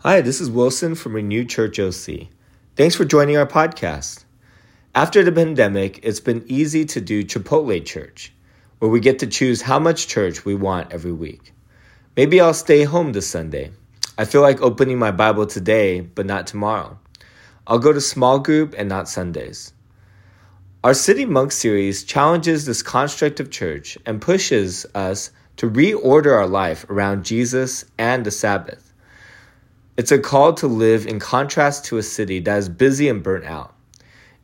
Hi, this is Wilson from Renewed Church OC. Thanks for joining our podcast. After the pandemic, it's been easy to do Chipotle Church, where we get to choose how much church we want every week. Maybe I'll stay home this Sunday. I feel like opening my Bible today, but not tomorrow. I'll go to small group and not Sundays. Our City Monk series challenges this construct of church and pushes us to reorder our life around Jesus and the Sabbath. It's a call to live in contrast to a city that is busy and burnt out.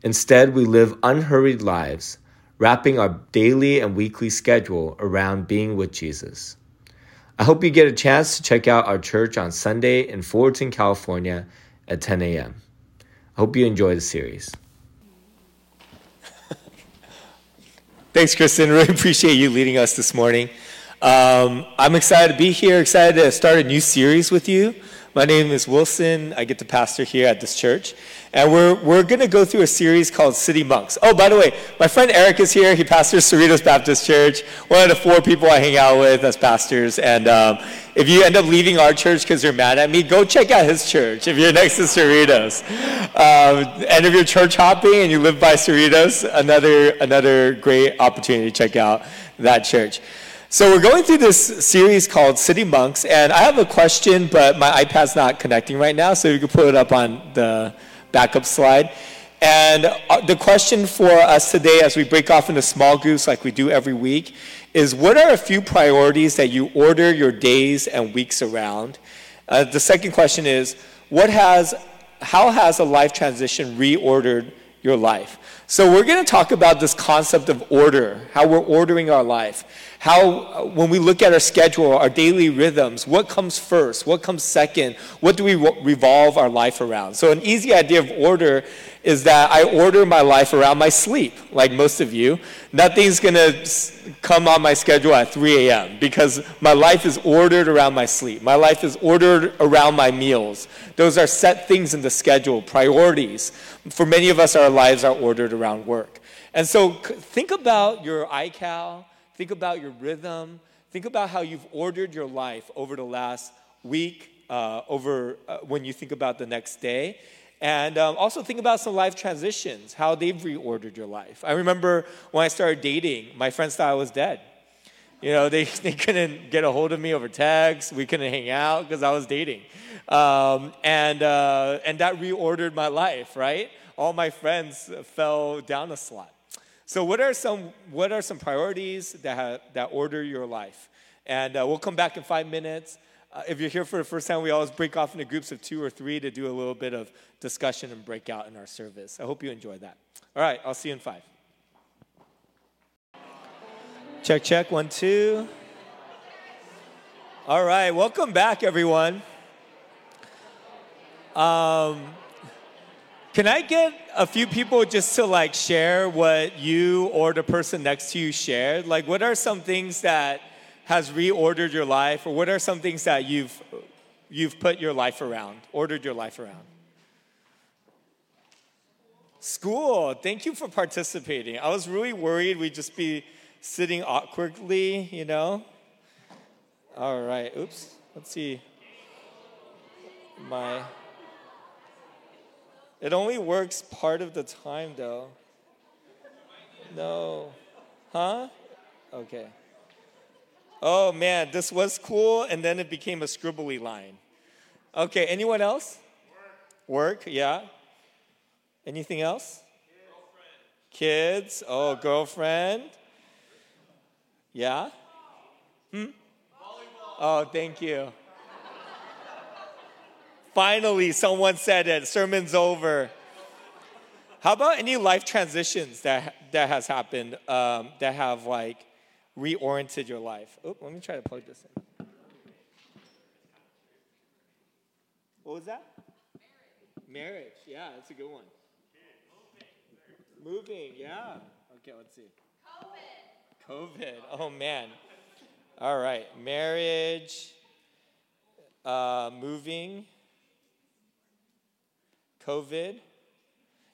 Instead, we live unhurried lives, wrapping our daily and weekly schedule around being with Jesus. I hope you get a chance to check out our church on Sunday in Fullerton, California at 10 a.m. I hope you enjoy the series. Thanks, Kristen. Really appreciate you leading us this morning. Um, I'm excited to be here, excited to start a new series with you. My name is Wilson. I get to pastor here at this church. And we're, we're going to go through a series called City Monks. Oh, by the way, my friend Eric is here. He pastors Cerritos Baptist Church, one of the four people I hang out with as pastors. And um, if you end up leaving our church because you're mad at me, go check out his church if you're next to Cerritos. Um, and if you're church hopping and you live by Cerritos, another, another great opportunity to check out that church. So we're going through this series called City Monks, and I have a question, but my iPad's not connecting right now, so you can put it up on the backup slide. And uh, the question for us today, as we break off into small groups like we do every week, is what are a few priorities that you order your days and weeks around? Uh, the second question is, what has, how has a life transition reordered your life? So we're going to talk about this concept of order, how we're ordering our life how, when we look at our schedule, our daily rhythms, what comes first? What comes second? What do we revolve our life around? So, an easy idea of order is that I order my life around my sleep, like most of you. Nothing's to come on my schedule at 3 a.m. because my life is ordered around my sleep. My life is ordered around my meals. Those are set things in the schedule, priorities. For many of us, our lives are ordered around work. And so, think about your iCal Think about your rhythm. Think about how you've ordered your life over the last week, uh, over uh, when you think about the next day. And um, also think about some life transitions, how they've reordered your life. I remember when I started dating, my friends thought I was dead. You know, they, they couldn't get a hold of me over text. We couldn't hang out because I was dating. Um, and, uh, and that reordered my life, right? All my friends fell down a slot. So, what are some, what are some priorities that, have, that order your life? And uh, we'll come back in five minutes. Uh, if you're here for the first time, we always break off into groups of two or three to do a little bit of discussion and breakout in our service. I hope you enjoy that. All right, I'll see you in five. Check, check, one, two. All right, welcome back, everyone. Um, can I get a few people just to like share what you or the person next to you shared? Like, what are some things that has reordered your life, or what are some things that you've you've put your life around, ordered your life around? School. Thank you for participating. I was really worried we'd just be sitting awkwardly, you know. All right. Oops. Let's see. My. It only works part of the time, though. No. Huh? Okay. Oh man, this was cool, and then it became a scribbly line. Okay, anyone else? Work. Work, yeah. Anything else? Kids. Oh, girlfriend. Yeah? Hmm? Oh, thank you. Finally, someone said it. Sermon's over. How about any life transitions that that has happened um, that have like reoriented your life? Let me try to plug this in. What was that? Marriage. Marriage. Yeah, that's a good one. Moving. Moving. Yeah. Okay. Let's see. COVID. COVID. Oh man. All right. Marriage. Uh, moving. COVID.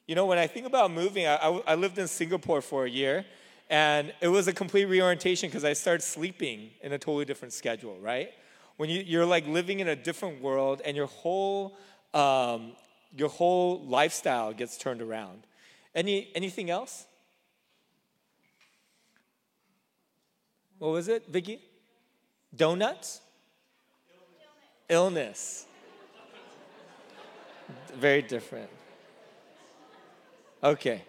You know, when I think about moving, I, I, lived in Singapore for a year, and it was a complete reorientation because I started sleeping in a totally different schedule, right? when you, you're like living in a different world and your whole um, your whole lifestyle gets turned around. Any anything else? What was it, Vicky? Donuts? Illness. Illness. Very different. Okay.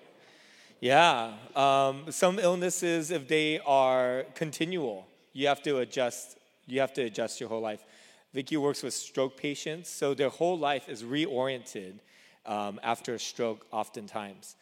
Yeah. Um, some illnesses, if they are continual, you have to adjust. You have to adjust your whole life. Vicky works with stroke patients, so their whole life is reoriented um, after a stroke, oftentimes.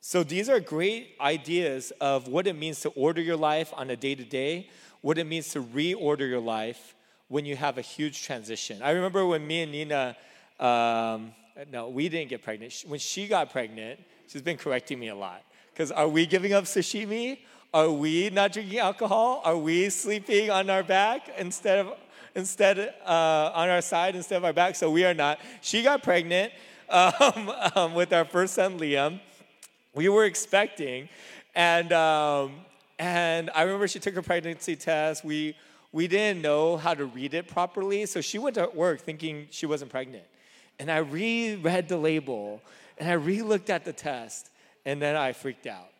So these are great ideas of what it means to order your life on a day to day, what it means to reorder your life when you have a huge transition. I remember when me and Nina, um, no, we didn't get pregnant. When she got pregnant, she's been correcting me a lot. Because are we giving up sashimi? Are we not drinking alcohol? Are we sleeping on our back instead of instead uh, on our side instead of our back? So we are not. She got pregnant um, um, with our first son Liam. We were expecting, and um, and I remember she took her pregnancy test. We we didn't know how to read it properly, so she went to work thinking she wasn't pregnant. And I reread the label and I re-looked at the test, and then I freaked out.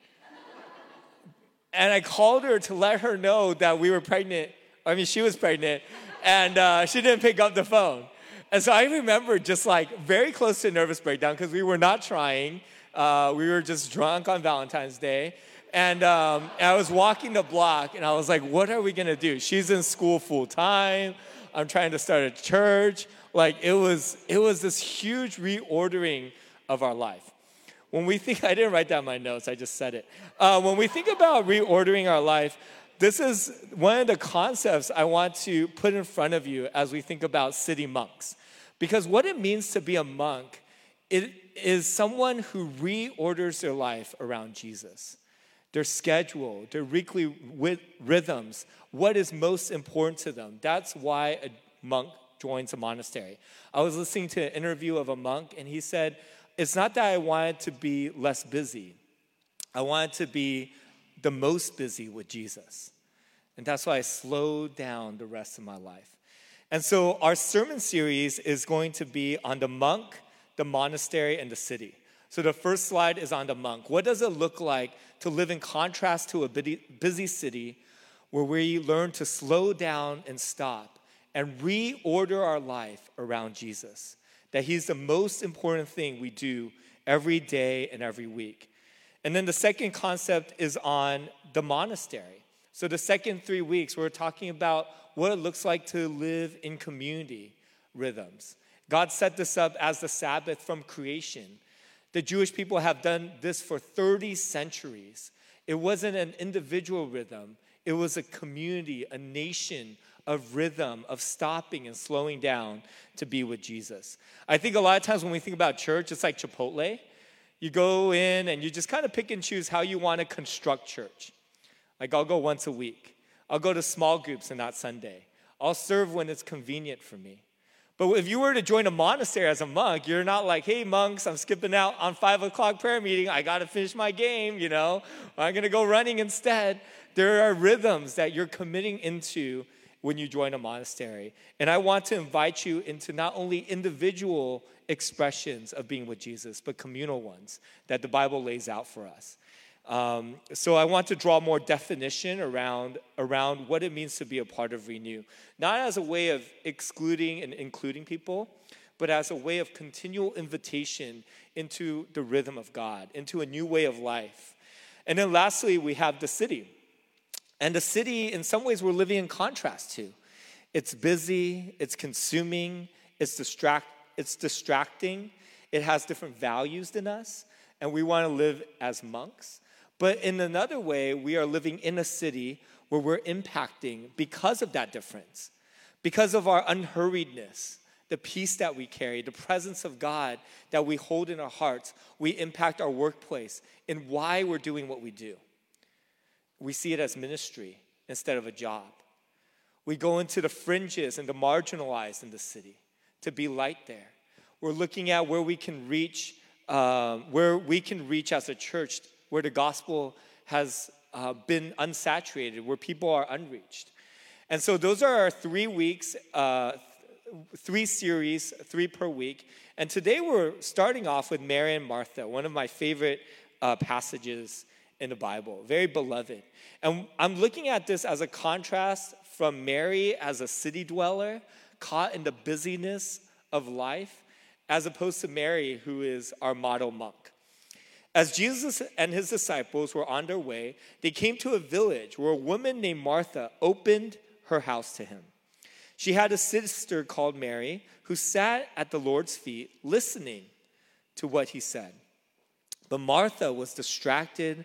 and I called her to let her know that we were pregnant. I mean, she was pregnant, and uh, she didn't pick up the phone. And so I remember just like very close to nervous breakdown because we were not trying. Uh, we were just drunk on Valentine's Day. And, um, and I was walking the block and I was like, what are we gonna do? She's in school full time. I'm trying to start a church. Like it was, it was this huge reordering of our life. When we think, I didn't write down my notes, I just said it. Uh, when we think about reordering our life, this is one of the concepts I want to put in front of you as we think about city monks. Because what it means to be a monk, it is someone who reorders their life around Jesus. Their schedule, their weekly rhythms, what is most important to them. That's why a monk joins a monastery. I was listening to an interview of a monk, and he said, it's not that I wanted to be less busy. I wanted to be the most busy with Jesus. And that's why I slowed down the rest of my life. And so our sermon series is going to be on the monk, the monastery, and the city. So the first slide is on the monk. What does it look like to live in contrast to a busy city where we learn to slow down and stop and reorder our life around Jesus? that He's the most important thing we do every day and every week. And then the second concept is on the monastery. So, the second three weeks, we're talking about what it looks like to live in community rhythms. God set this up as the Sabbath from creation. The Jewish people have done this for 30 centuries. It wasn't an individual rhythm, it was a community, a nation of rhythm, of stopping and slowing down to be with Jesus. I think a lot of times when we think about church, it's like Chipotle. You go in and you just kind of pick and choose how you want to construct church. Like, I'll go once a week, I'll go to small groups and not Sunday, I'll serve when it's convenient for me. But if you were to join a monastery as a monk, you're not like, hey, monks, I'm skipping out on five o'clock prayer meeting. I got to finish my game, you know. I'm going to go running instead. There are rhythms that you're committing into when you join a monastery. And I want to invite you into not only individual expressions of being with Jesus, but communal ones that the Bible lays out for us. Um, so I want to draw more definition around, around what it means to be a part of Renew, not as a way of excluding and including people, but as a way of continual invitation into the rhythm of God, into a new way of life. And then lastly, we have the city. And the city, in some ways, we're living in contrast to. It's busy, it's consuming, it's, distract, it's distracting, it has different values than us, and we want to live as monks. But in another way, we are living in a city where we're impacting because of that difference, because of our unhurriedness, the peace that we carry, the presence of God that we hold in our hearts. We impact our workplace and why we're doing what we do. We see it as ministry instead of a job. We go into the fringes and the marginalized in the city to be light there. We're looking at where we can reach, um, where we can reach as a church, where the gospel has uh, been unsaturated, where people are unreached. And so those are our three weeks, uh, three series, three per week. And today we're starting off with Mary and Martha, one of my favorite uh, passages in the Bible, very beloved. And I'm looking at this as a contrast from Mary as a city dweller, caught in the busyness of life, as opposed to Mary, who is our model monk. As Jesus and his disciples were on their way, they came to a village where a woman named Martha opened her house to him. She had a sister called Mary who sat at the Lord's feet listening to what he said. But Martha was distracted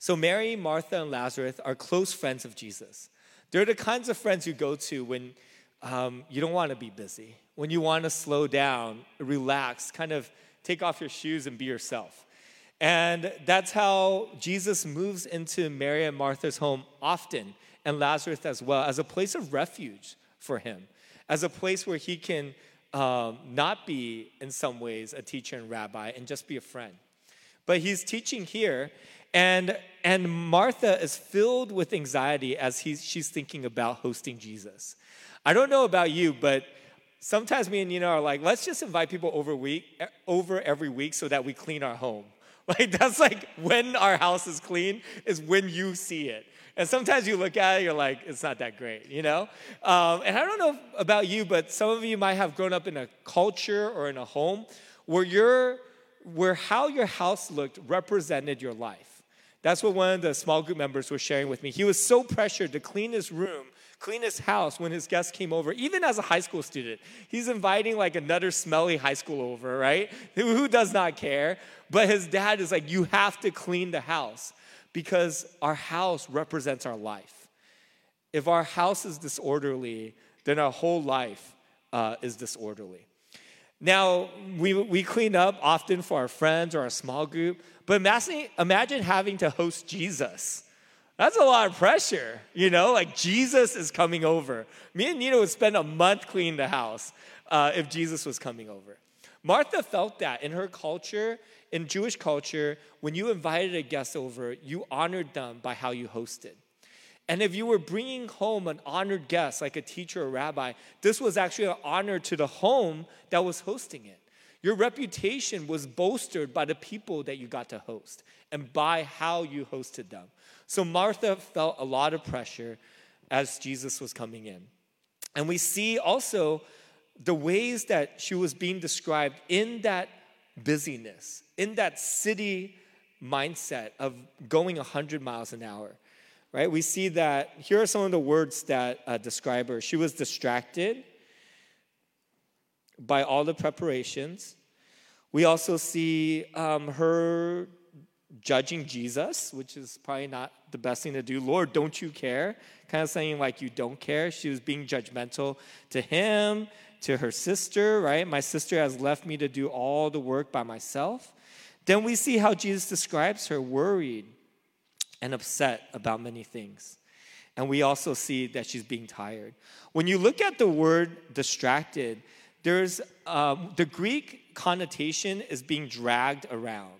So, Mary, Martha, and Lazarus are close friends of Jesus. They're the kinds of friends you go to when um, you don't want to be busy, when you want to slow down, relax, kind of take off your shoes and be yourself. And that's how Jesus moves into Mary and Martha's home often, and Lazarus as well, as a place of refuge for him, as a place where he can um, not be, in some ways, a teacher and rabbi and just be a friend. But he's teaching here, and, and Martha is filled with anxiety as he's, she's thinking about hosting Jesus. I don't know about you, but sometimes me and Nina are like, let's just invite people over week over every week so that we clean our home. Like that's like when our house is clean is when you see it. And sometimes you look at it, you're like, it's not that great, you know? Um, and I don't know about you, but some of you might have grown up in a culture or in a home where you're where how your house looked represented your life. That's what one of the small group members was sharing with me. He was so pressured to clean his room, clean his house when his guests came over, even as a high school student. He's inviting like another smelly high school over, right? Who does not care? But his dad is like, you have to clean the house because our house represents our life. If our house is disorderly, then our whole life uh, is disorderly. Now, we, we clean up often for our friends or our small group, but imagine, imagine having to host Jesus. That's a lot of pressure, you know? Like Jesus is coming over. Me and Nina would spend a month cleaning the house uh, if Jesus was coming over. Martha felt that in her culture, in Jewish culture, when you invited a guest over, you honored them by how you hosted. And if you were bringing home an honored guest, like a teacher or rabbi, this was actually an honor to the home that was hosting it. Your reputation was bolstered by the people that you got to host and by how you hosted them. So Martha felt a lot of pressure as Jesus was coming in. And we see also the ways that she was being described in that busyness, in that city mindset of going 100 miles an hour right? We see that here are some of the words that uh, describe her. She was distracted by all the preparations. We also see um, her judging Jesus, which is probably not the best thing to do. Lord, don't you care? Kind of saying like you don't care. She was being judgmental to him, to her sister, right? My sister has left me to do all the work by myself. Then we see how Jesus describes her worried, and upset about many things. And we also see that she's being tired. When you look at the word distracted, there's um, the Greek connotation is being dragged around.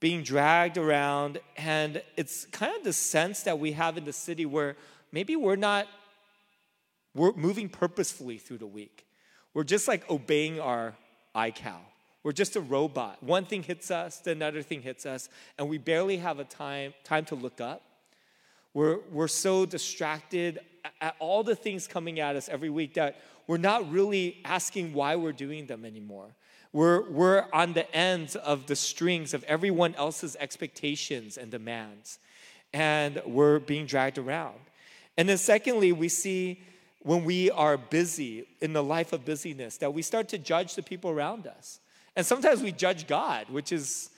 Being dragged around, and it's kind of the sense that we have in the city where maybe we're not we're moving purposefully through the week. We're just like obeying our iCal. We're just a robot. One thing hits us, then another thing hits us, and we barely have a time, time to look up. We're, we're so distracted at all the things coming at us every week that we're not really asking why we're doing them anymore. We're, we're on the ends of the strings of everyone else's expectations and demands, and we're being dragged around. And then, secondly, we see when we are busy in the life of busyness that we start to judge the people around us. And sometimes we judge God, which is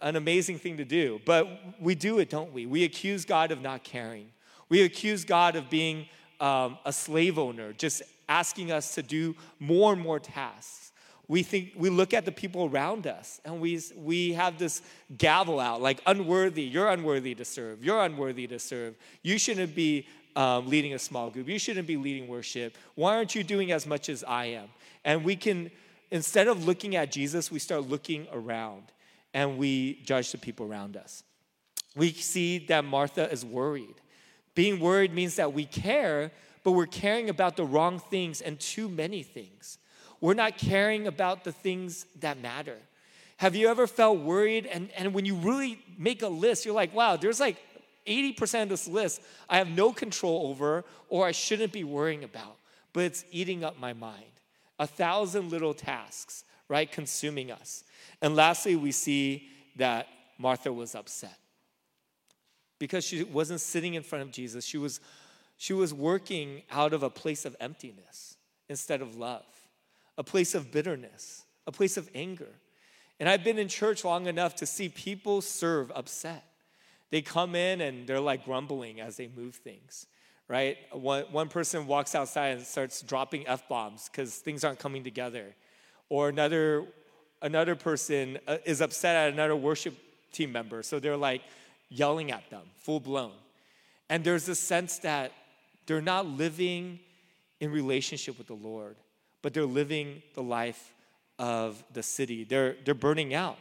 an amazing thing to do, but we do it, don't we? We accuse God of not caring. We accuse God of being um, a slave owner, just asking us to do more and more tasks. We think we look at the people around us and we, we have this gavel out like unworthy, you're unworthy to serve, you're unworthy to serve. You shouldn't be um, leading a small group, you shouldn't be leading worship. Why aren't you doing as much as I am? And we can, instead of looking at Jesus, we start looking around and we judge the people around us. We see that Martha is worried. Being worried means that we care, but we're caring about the wrong things and too many things. We're not caring about the things that matter. Have you ever felt worried? And, and when you really make a list, you're like, wow, there's like 80% of this list I have no control over or I shouldn't be worrying about, but it's eating up my mind. A thousand little tasks, right, consuming us. And lastly, we see that Martha was upset because she wasn't sitting in front of Jesus. She was, she was working out of a place of emptiness instead of love, a place of bitterness, a place of anger. And I've been in church long enough to see people serve upset. They come in and they're like grumbling as they move things, right? One, one person walks outside and starts dropping F bombs because things aren't coming together. Or another, another person uh, is upset at another worship team member. So they're like, yelling at them, full blown. And there's a sense that they're not living in relationship with the Lord, but they're living the life of the city. They're, they're burning out.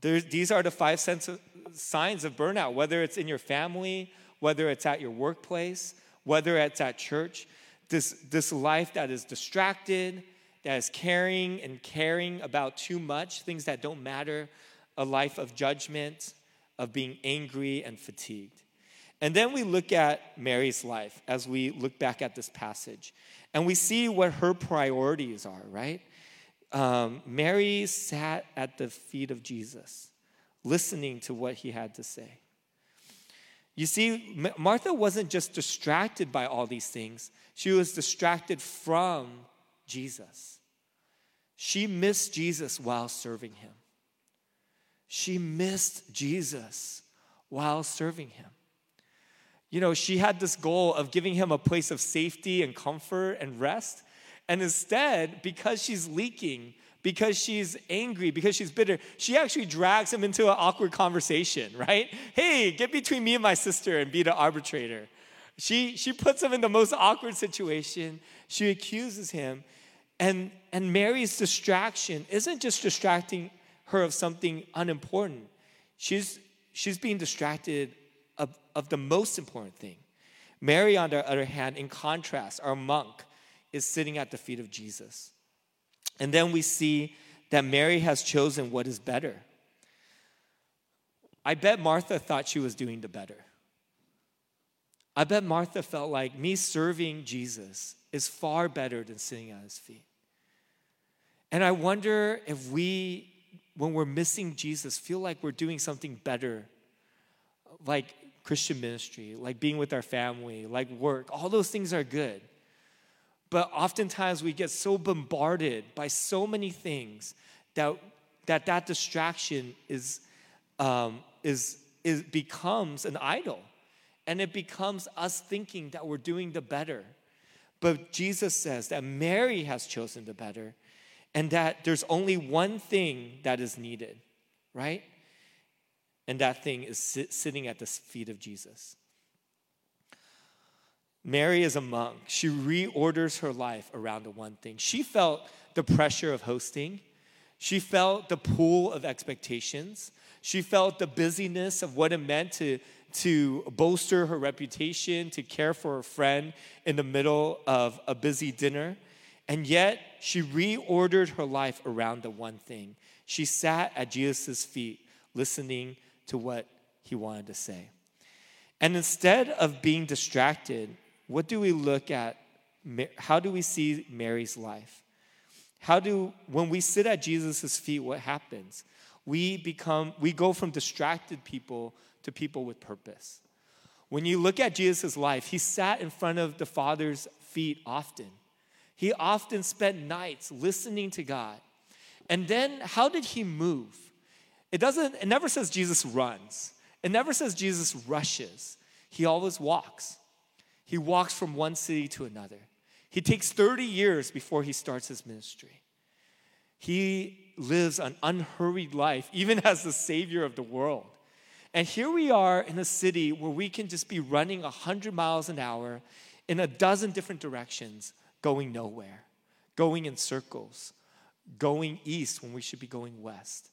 There's, these are the five sense of, signs of burnout, whether it's in your family, whether it's at your workplace, whether it's at church. This, this life that is distracted, that is caring and caring about too much, things that don't matter, a life of judgment, of being angry and fatigued. And then we look at Mary's life as we look back at this passage, and we see what her priorities are, right? Um, Mary sat at the feet of Jesus, listening to what he had to say. You see, Martha wasn't just distracted by all these things, she was distracted from Jesus. She missed Jesus while serving him. She missed Jesus while serving him. You know, she had this goal of giving him a place of safety and comfort and rest. And instead, because she's leaking, because she's angry, because she's bitter, she actually drags him into an awkward conversation, right? Hey, get between me and my sister and be the arbitrator. She, she puts him in the most awkward situation. She accuses him. And, and Mary's distraction isn't just distracting her of something unimportant. She's, she's being distracted of, of the most important thing. Mary, on the other hand, in contrast, our monk, is sitting at the feet of Jesus. And then we see that Mary has chosen what is better. I bet Martha thought she was doing the better. I bet Martha felt like me serving Jesus is far better than sitting at his feet. And I wonder if we when we're missing Jesus, feel like we're doing something better, like Christian ministry, like being with our family, like work. All those things are good. But oftentimes we get so bombarded by so many things that that, that distraction is, um, is, is, becomes an idol. And it becomes us thinking that we're doing the better. But Jesus says that Mary has chosen the better and that there's only one thing that is needed, right? And that thing is sit, sitting at the feet of Jesus. Mary is a monk. She reorders her life around the one thing. She felt the pressure of hosting. She felt the pull of expectations. She felt the busyness of what it meant to, to bolster her reputation, to care for a friend in the middle of a busy dinner. And yet, she reordered her life around the one thing. She sat at Jesus' feet, listening to what he wanted to say. And instead of being distracted, what do we look at? How do we see Mary's life? How do, when we sit at Jesus' feet, what happens? We become, we go from distracted people to people with purpose. When you look at Jesus' life, he sat in front of the Father's feet often. He often spent nights listening to God. And then, how did he move? It doesn't, it never says Jesus runs. It never says Jesus rushes. He always walks. He walks from one city to another. He takes 30 years before he starts his ministry. He lives an unhurried life, even as the Savior of the world. And here we are in a city where we can just be running 100 miles an hour in a dozen different directions, going nowhere, going in circles, going east when we should be going west.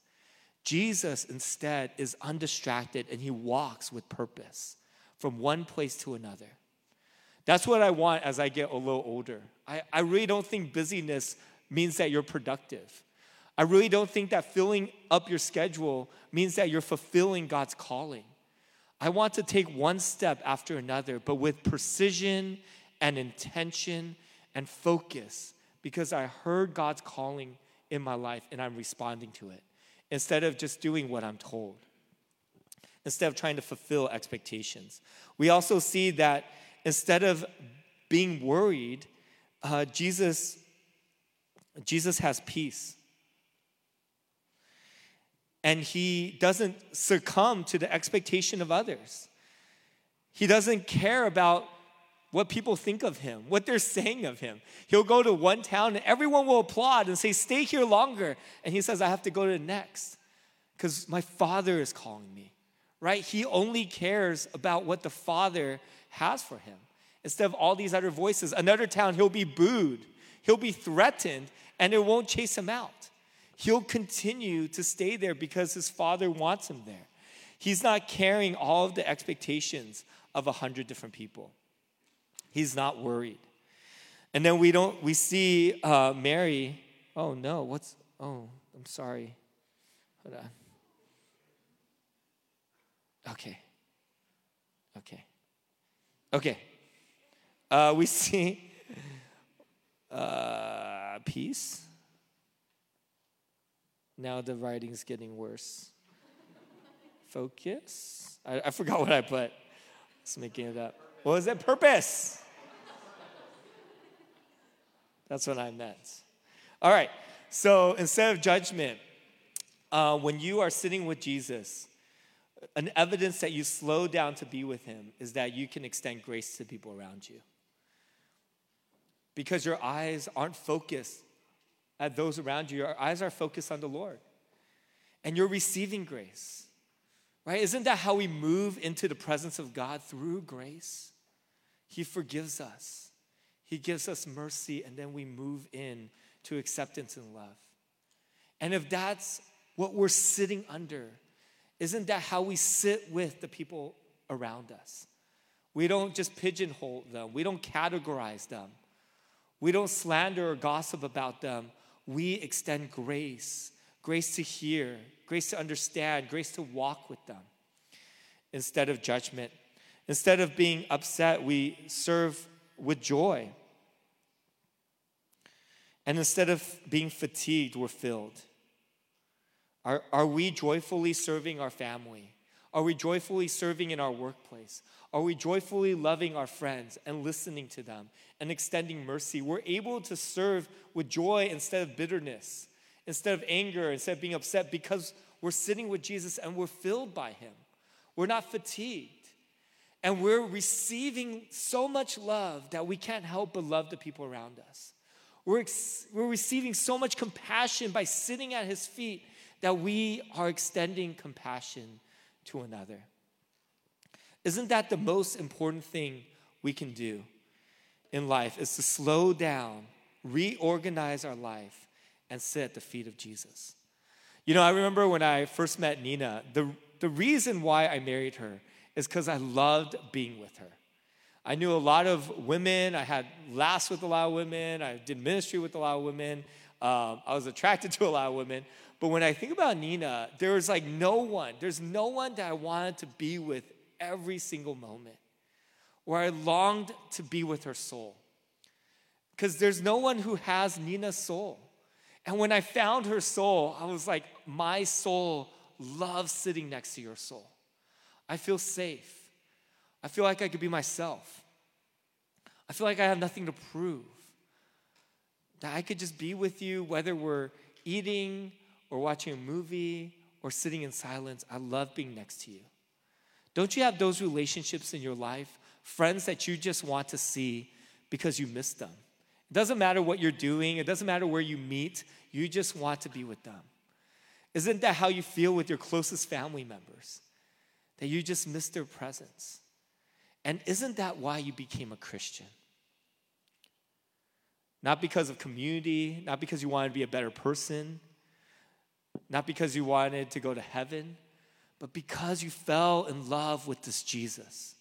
Jesus instead is undistracted and he walks with purpose from one place to another. That's what I want as I get a little older. I, I really don't think busyness means that you're productive. I really don't think that filling up your schedule means that you're fulfilling God's calling. I want to take one step after another, but with precision and intention and focus because I heard God's calling in my life and I'm responding to it instead of just doing what I'm told, instead of trying to fulfill expectations. We also see that instead of being worried, uh, Jesus, Jesus has peace. And he doesn't succumb to the expectation of others. He doesn't care about what people think of him, what they're saying of him. He'll go to one town and everyone will applaud and say, Stay here longer. And he says, I have to go to the next because my father is calling me, right? He only cares about what the father has for him instead of all these other voices. Another town, he'll be booed, he'll be threatened, and it won't chase him out. He'll continue to stay there because his father wants him there. He's not carrying all of the expectations of a hundred different people. He's not worried. And then we don't we see uh, Mary. Oh no, what's oh, I'm sorry. Hold on. Okay. Okay. Okay. Uh, we see uh, peace. Now the writing's getting worse. Focus. I, I forgot what I put. Just making it up. What was that? Purpose. That's what I meant. All right. So instead of judgment, uh, when you are sitting with Jesus, an evidence that you slow down to be with him is that you can extend grace to people around you. Because your eyes aren't focused at those around you, your eyes are focused on the Lord. And you're receiving grace. Right? Isn't that how we move into the presence of God through grace? He forgives us. He gives us mercy and then we move in to acceptance and love. And if that's what we're sitting under, isn't that how we sit with the people around us? We don't just pigeonhole them, we don't categorize them, we don't slander or gossip about them. We extend grace grace to hear, grace to understand, grace to walk with them instead of judgment. Instead of being upset, we serve with joy. And instead of being fatigued, we're filled. Are, are we joyfully serving our family? Are we joyfully serving in our workplace? Are we joyfully loving our friends and listening to them and extending mercy? We're able to serve with joy instead of bitterness, instead of anger, instead of being upset because we're sitting with Jesus and we're filled by Him. We're not fatigued. And we're receiving so much love that we can't help but love the people around us. We're, ex- we're receiving so much compassion by sitting at His feet that we are extending compassion to another. Isn't that the most important thing we can do in life is to slow down, reorganize our life, and sit at the feet of Jesus? You know, I remember when I first met Nina, the, the reason why I married her is because I loved being with her. I knew a lot of women. I had laughs with a lot of women. I did ministry with a lot of women. Um, I was attracted to a lot of women. But when I think about Nina, there was like no one, there's no one that I wanted to be with every single moment, where I longed to be with her soul. Because there's no one who has Nina's soul. And when I found her soul, I was like, my soul loves sitting next to your soul. I feel safe. I feel like I could be myself. I feel like I have nothing to prove. That I could just be with you, whether we're eating or watching a movie or sitting in silence, I love being next to you. Don't you have those relationships in your life? Friends that you just want to see because you miss them. It doesn't matter what you're doing, it doesn't matter where you meet, you just want to be with them. Isn't that how you feel with your closest family members? That you just miss their presence. And isn't that why you became a Christian? Not because of community, not because you wanted to be a better person, not because you wanted to go to heaven, but because you fell in love with this Jesus.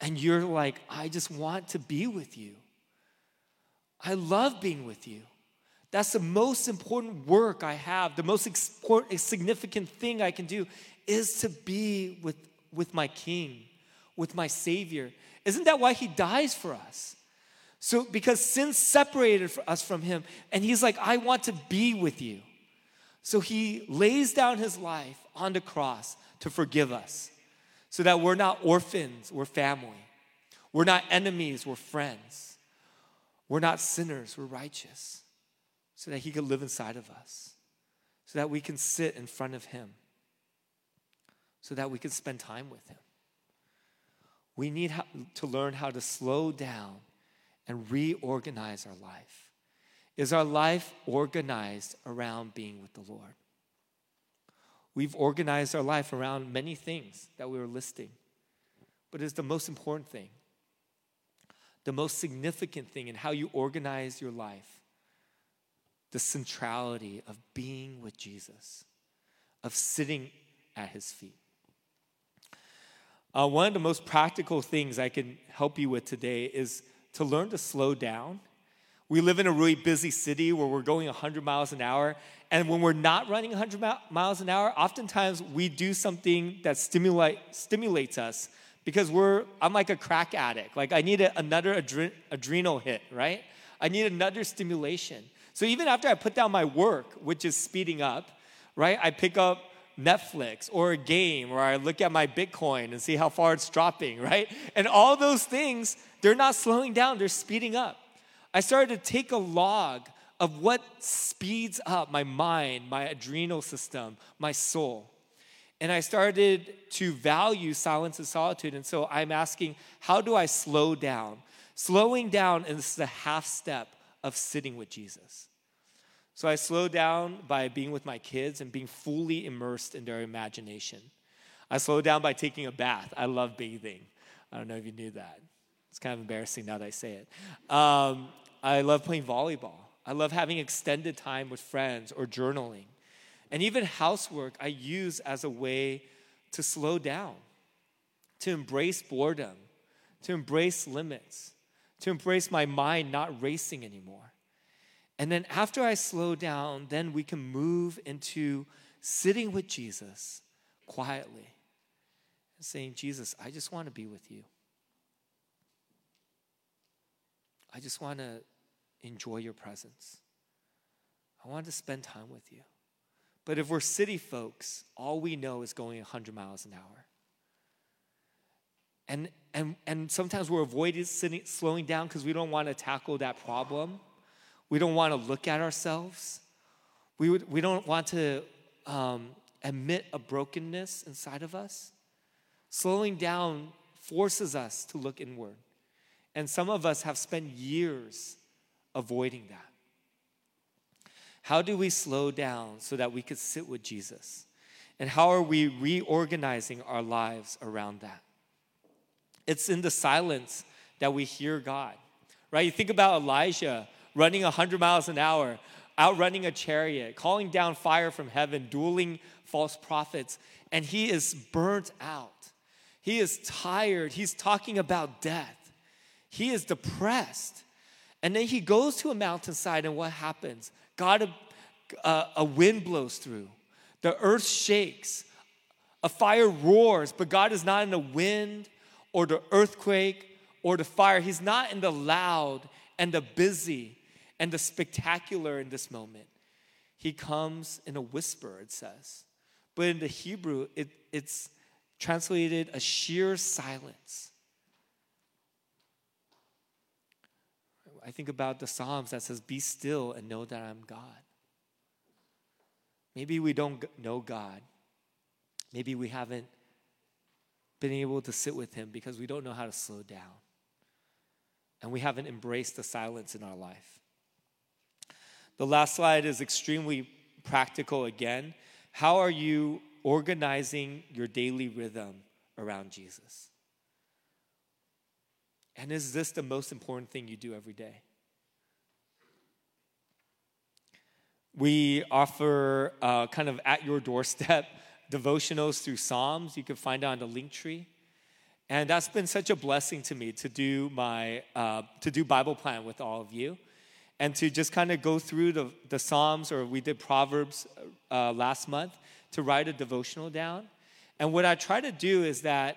And you're like, I just want to be with you. I love being with you. That's the most important work I have. The most significant thing I can do is to be with, with my King, with my Savior. Isn't that why He dies for us? So, because sin separated us from Him, and He's like, I want to be with you. So, He lays down His life on the cross to forgive us so that we're not orphans, we're family. We're not enemies, we're friends. We're not sinners, we're righteous. So that He could live inside of us, so that we can sit in front of Him, so that we can spend time with Him. We need to learn how to slow down and reorganize our life. Is our life organized around being with the Lord? We've organized our life around many things that we were listing, but it's the most important thing, the most significant thing in how you organize your life the centrality of being with Jesus, of sitting at his feet. Uh, one of the most practical things I can help you with today is to learn to slow down. We live in a really busy city where we're going 100 miles an hour. And when we're not running 100 miles an hour, oftentimes we do something that stimulate, stimulates us because we're, I'm like a crack addict. Like I need a, another adre- adrenal hit, right? I need another stimulation. So even after I put down my work, which is speeding up, right? I pick up Netflix or a game or I look at my Bitcoin and see how far it's dropping, right? And all those things, they're not slowing down, they're speeding up. I started to take a log of what speeds up my mind, my adrenal system, my soul. And I started to value silence and solitude. And so I'm asking, how do I slow down? Slowing down is the half step of sitting with Jesus. So I slow down by being with my kids and being fully immersed in their imagination. I slow down by taking a bath. I love bathing. I don't know if you knew that. It's kind of embarrassing now that I say it. Um, I love playing volleyball. I love having extended time with friends or journaling. And even housework, I use as a way to slow down, to embrace boredom, to embrace limits, to embrace my mind not racing anymore. And then after I slow down, then we can move into sitting with Jesus quietly and saying, Jesus, I just want to be with you. I just want to enjoy your presence. I want to spend time with you. But if we're city folks, all we know is going 100 miles an hour. And, and, and sometimes we're avoiding sitting, slowing down because we don't want to tackle that problem. We don't want to look at ourselves. We, would, we don't want to um, admit a brokenness inside of us. Slowing down forces us to look inward. And some of us have spent years avoiding that. How do we slow down so that we could sit with Jesus? And how are we reorganizing our lives around that? It's in the silence that we hear God, right? You think about Elijah running 100 miles an hour, outrunning a chariot, calling down fire from heaven, dueling false prophets, and he is burnt out. He is tired. He's talking about death. He is depressed. And then he goes to a mountainside, and what happens? God, a, a wind blows through, the earth shakes, a fire roars, but God is not in the wind or the earthquake or the fire. He's not in the loud and the busy and the spectacular in this moment. He comes in a whisper, it says. But in the Hebrew, it, it's translated a sheer silence. I think about the Psalms that says, Be still and know that I'm God. Maybe we don't know God. Maybe we haven't been able to sit with Him because we don't know how to slow down. And we haven't embraced the silence in our life. The last slide is extremely practical again. How are you organizing your daily rhythm around Jesus? And is this the most important thing you do every day? We offer uh, kind of at your doorstep devotionals through Psalms. You can find it on the link tree. And that's been such a blessing to me to do my uh, to do Bible plan with all of you, and to just kind of go through the, the Psalms or we did Proverbs uh, last month to write a devotional down. And what I try to do is that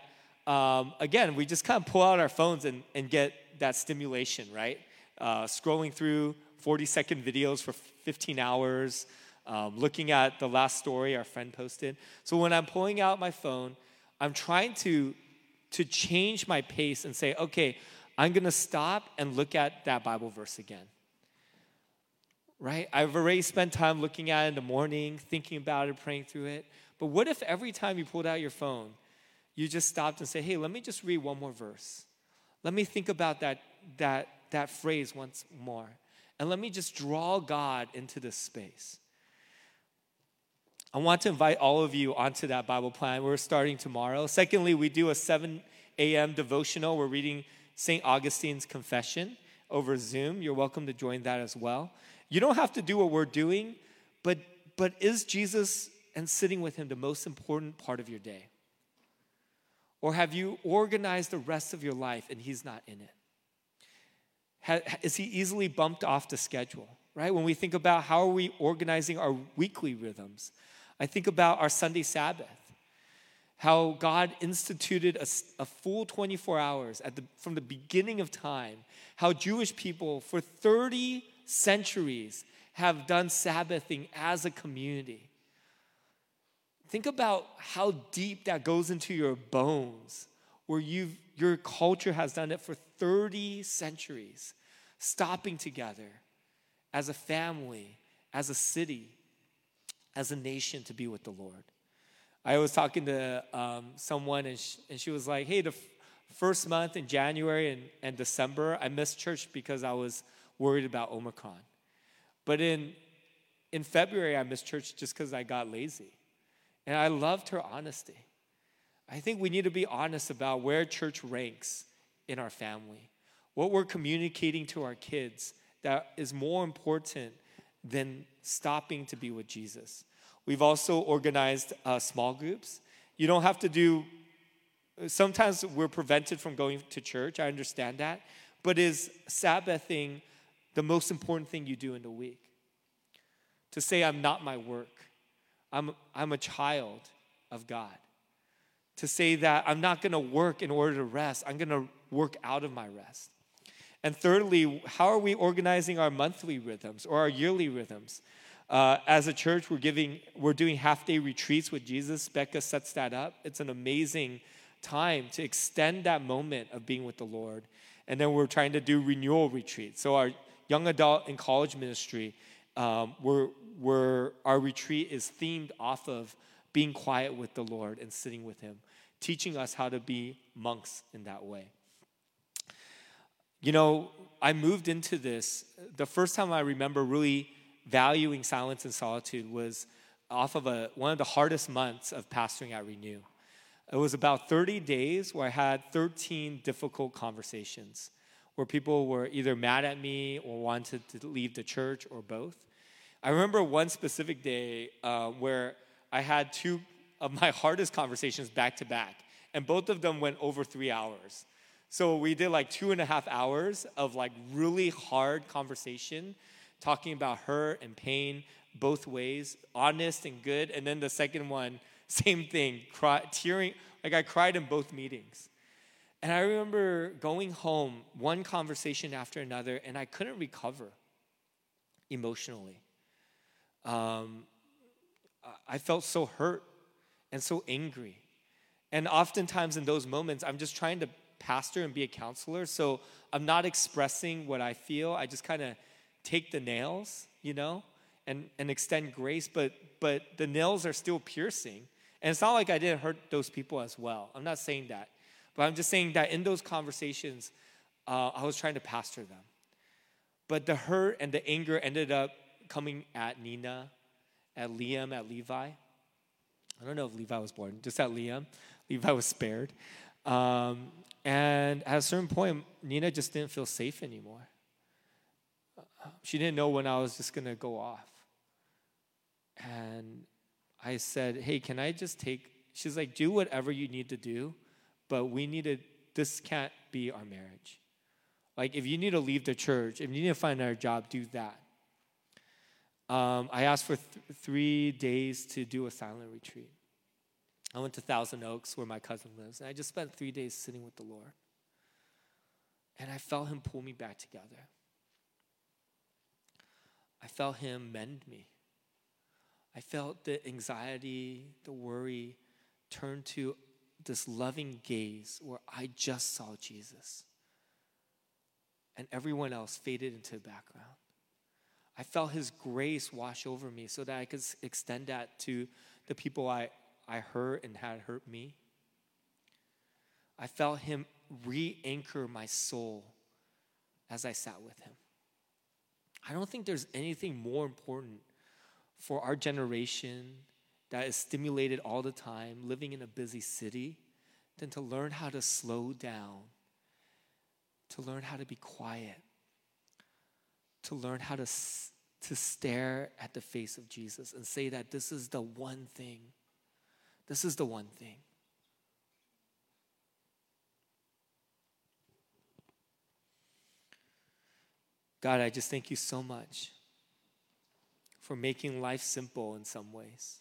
um, again we just kind of pull out our phones and, and get that stimulation, right? Uh, scrolling through 40 second videos for 15 hours, um, looking at the last story our friend posted. So when I'm pulling out my phone, I'm trying to to change my pace and say, okay, I'm going to stop and look at that Bible verse again. Right? I've already spent time looking at it in the morning, thinking about it, praying through it. But what if every time you pulled out your phone, you just stopped and say, hey, let me just read one more verse. Let me think about that, that, that phrase once more. And let me just draw God into this space. I want to invite all of you onto that Bible plan. We're starting tomorrow. Secondly, we do a 7 a.m. devotional. We're reading St. Augustine's Confession over Zoom. You're welcome to join that as well. You don't have to do what we're doing, but, but is Jesus and sitting with Him the most important part of your day? Or have you organized the rest of your life and He's not in it? Is He easily bumped off the schedule? Right? When we think about how are we organizing our weekly rhythms, I think about our Sunday Sabbath, how God instituted a, a full 24 hours the, from the beginning of time, how Jewish people for 30 centuries have done Sabbathing as a community. Think about how deep that goes into your bones, where you've, your culture has done it for 30 centuries, stopping together as a family, as a city, as a nation to be with the Lord. I was talking to um, someone, and she, and she was like, Hey, the f- first month in January and, and December, I missed church because I was worried about Omicron. But in, in February, I missed church just because I got lazy. And I loved her honesty. I think we need to be honest about where church ranks in our family, what we're communicating to our kids that is more important than stopping to be with Jesus. We've also organized uh, small groups. You don't have to do, sometimes we're prevented from going to church. I understand that. But is Sabbathing the most important thing you do in the week? To say, I'm not my work, I'm, I'm a child of God. To say that I'm not going to work in order to rest, I'm going to work out of my rest. And thirdly, how are we organizing our monthly rhythms or our yearly rhythms? Uh, as a church, we're giving, we're doing half day retreats with Jesus. Becca sets that up. It's an amazing time to extend that moment of being with the Lord. And then we're trying to do renewal retreats. So our young adult and college ministry, um, we're, we're, our retreat is themed off of being quiet with the Lord and sitting with Him, teaching us how to be monks in that way. You know, I moved into this. The first time I remember really valuing silence and solitude was off of a, one of the hardest months of pastoring at Renew. It was about 30 days where I had 13 difficult conversations where people were either mad at me or wanted to leave the church or both. I remember one specific day uh, where I had two of my hardest conversations back to back, and both of them went over three hours. So we did like two and a half hours of like really hard conversation, talking about hurt and pain both ways, honest and good. And then the second one, same thing, cry, tearing, like I cried in both meetings. And I remember going home, one conversation after another, and I couldn't recover emotionally. Um, I felt so hurt and so angry. And oftentimes in those moments, I'm just trying to pastor and be a counselor. So I'm not expressing what I feel. I just kind of take the nails, you know, and, and extend grace, but, but the nails are still piercing. And it's not like I didn't hurt those people as well. I'm not saying that. But I'm just saying that in those conversations, uh, I was trying to pastor them. But the hurt and the anger ended up coming at Nina, at Liam, at Levi. I don't know if Levi was born, just at Liam. Levi was spared. Um, and at a certain point, Nina just didn't feel safe anymore. She didn't know when I was just going to go off. And I said, Hey, can I just take? She's like, Do whatever you need to do, but we need to, this can't be our marriage. Like, if you need to leave the church, if you need to find another job, do that. Um, I asked for th- three days to do a silent retreat. I went to Thousand Oaks, where my cousin lives, and I just spent three days sitting with the Lord. And I felt Him pull me back together. I felt Him mend me. I felt the anxiety, the worry turn to this loving gaze where I just saw Jesus. And everyone else faded into the background. I felt his grace wash over me so that I could extend that to the people I, I hurt and had hurt me. I felt him re anchor my soul as I sat with him. I don't think there's anything more important for our generation that is stimulated all the time, living in a busy city, than to learn how to slow down, to learn how to be quiet, to learn how to, to stare at the face of Jesus and say that this is the one thing. This is the one thing. God, I just thank you so much for making life simple in some ways.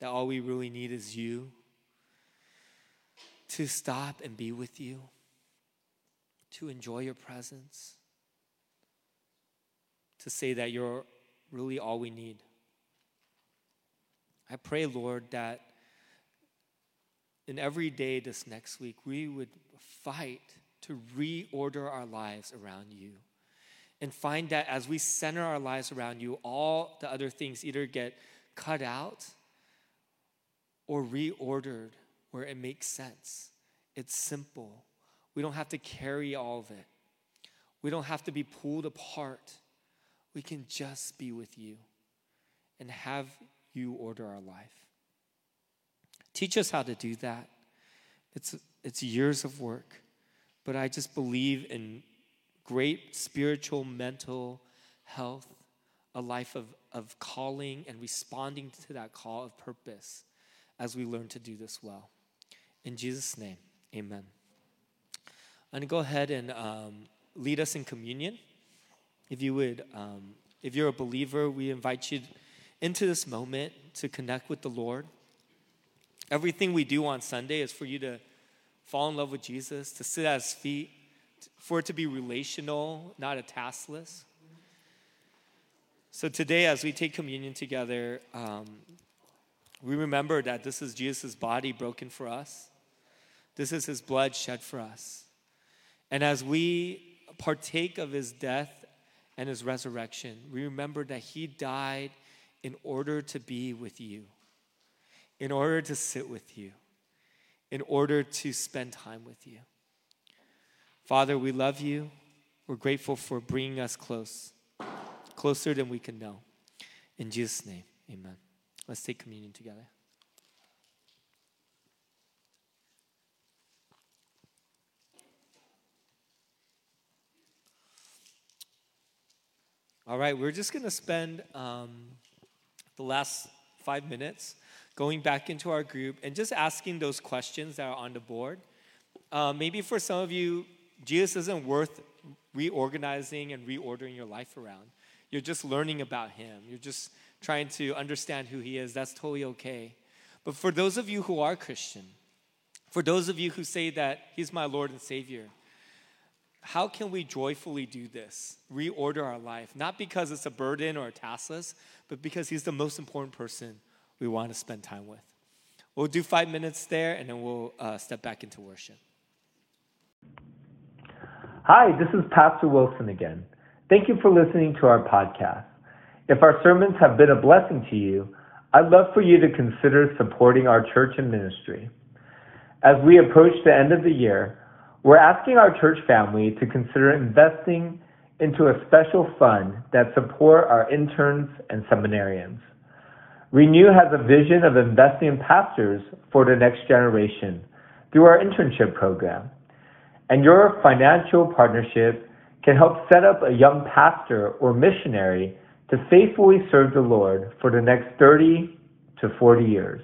That all we really need is you to stop and be with you, to enjoy your presence, to say that you're really all we need. I pray, Lord, that in every day this next week, we would fight to reorder our lives around you and find that as we center our lives around you, all the other things either get cut out or reordered where it makes sense. It's simple. We don't have to carry all of it, we don't have to be pulled apart. We can just be with you and have you order our life. Teach us how to do that. It's, it's years of work, but I just believe in great spiritual, mental health, a life of, of calling and responding to that call of purpose as we learn to do this well. In Jesus' name, amen. To go ahead and um, lead us in communion. If you would, um, if you're a believer, we invite you into this moment to connect with the Lord. Everything we do on Sunday is for you to fall in love with Jesus, to sit at his feet, for it to be relational, not a task list. So today, as we take communion together, um, we remember that this is Jesus' body broken for us. This is his blood shed for us. And as we partake of his death and his resurrection, we remember that he died in order to be with you, in order to sit with you, in order to spend time with you. Father, we love you. We're grateful for bringing us close, closer than we can know. In Jesus' name, amen. Let's take communion together. All right, we're just going to spend um, the last five minutes going back into our group and just asking those questions that are on the board. Uh, maybe for some of you, Jesus isn't worth reorganizing and reordering your life around. You're just learning about him. You're just trying to understand who he is. That's totally okay. But for those of you who are Christian, for those of you who say that he's my Lord and Savior, how can we joyfully do this? Reorder our life, not because it's a burden or a task list, but because he's the most important person we want to spend time with. We'll do five minutes there and then we'll uh, step back into worship. Hi, this is Pastor Wilson again. Thank you for listening to our podcast. If our sermons have been a blessing to you, I'd love for you to consider supporting our church and ministry. As we approach the end of the year, we're asking our church family to consider investing into a special fund that support our interns and seminarians. Renew has a vision of investing in pastors for the next generation through our internship program. And your financial partnership can help set up a young pastor or missionary to faithfully serve the Lord for the next 30 to 40 years.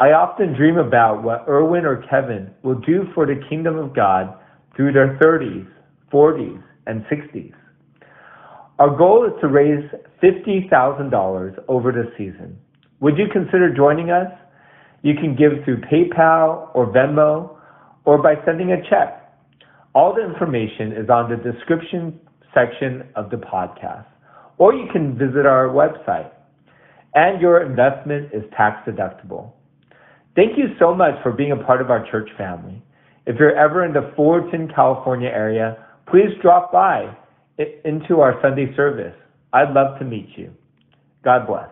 I often dream about what Erwin or Kevin will do for the kingdom of God through their 30s, 40s, and 60s. Our goal is to raise $50,000 over the season. Would you consider joining us? You can give through PayPal or Venmo or by sending a check. All the information is on the description section of the podcast, or you can visit our website. And your investment is tax deductible. Thank you so much for being a part of our church family. If you're ever in the Fullerton, California area, please drop by into our Sunday service. I'd love to meet you. God bless.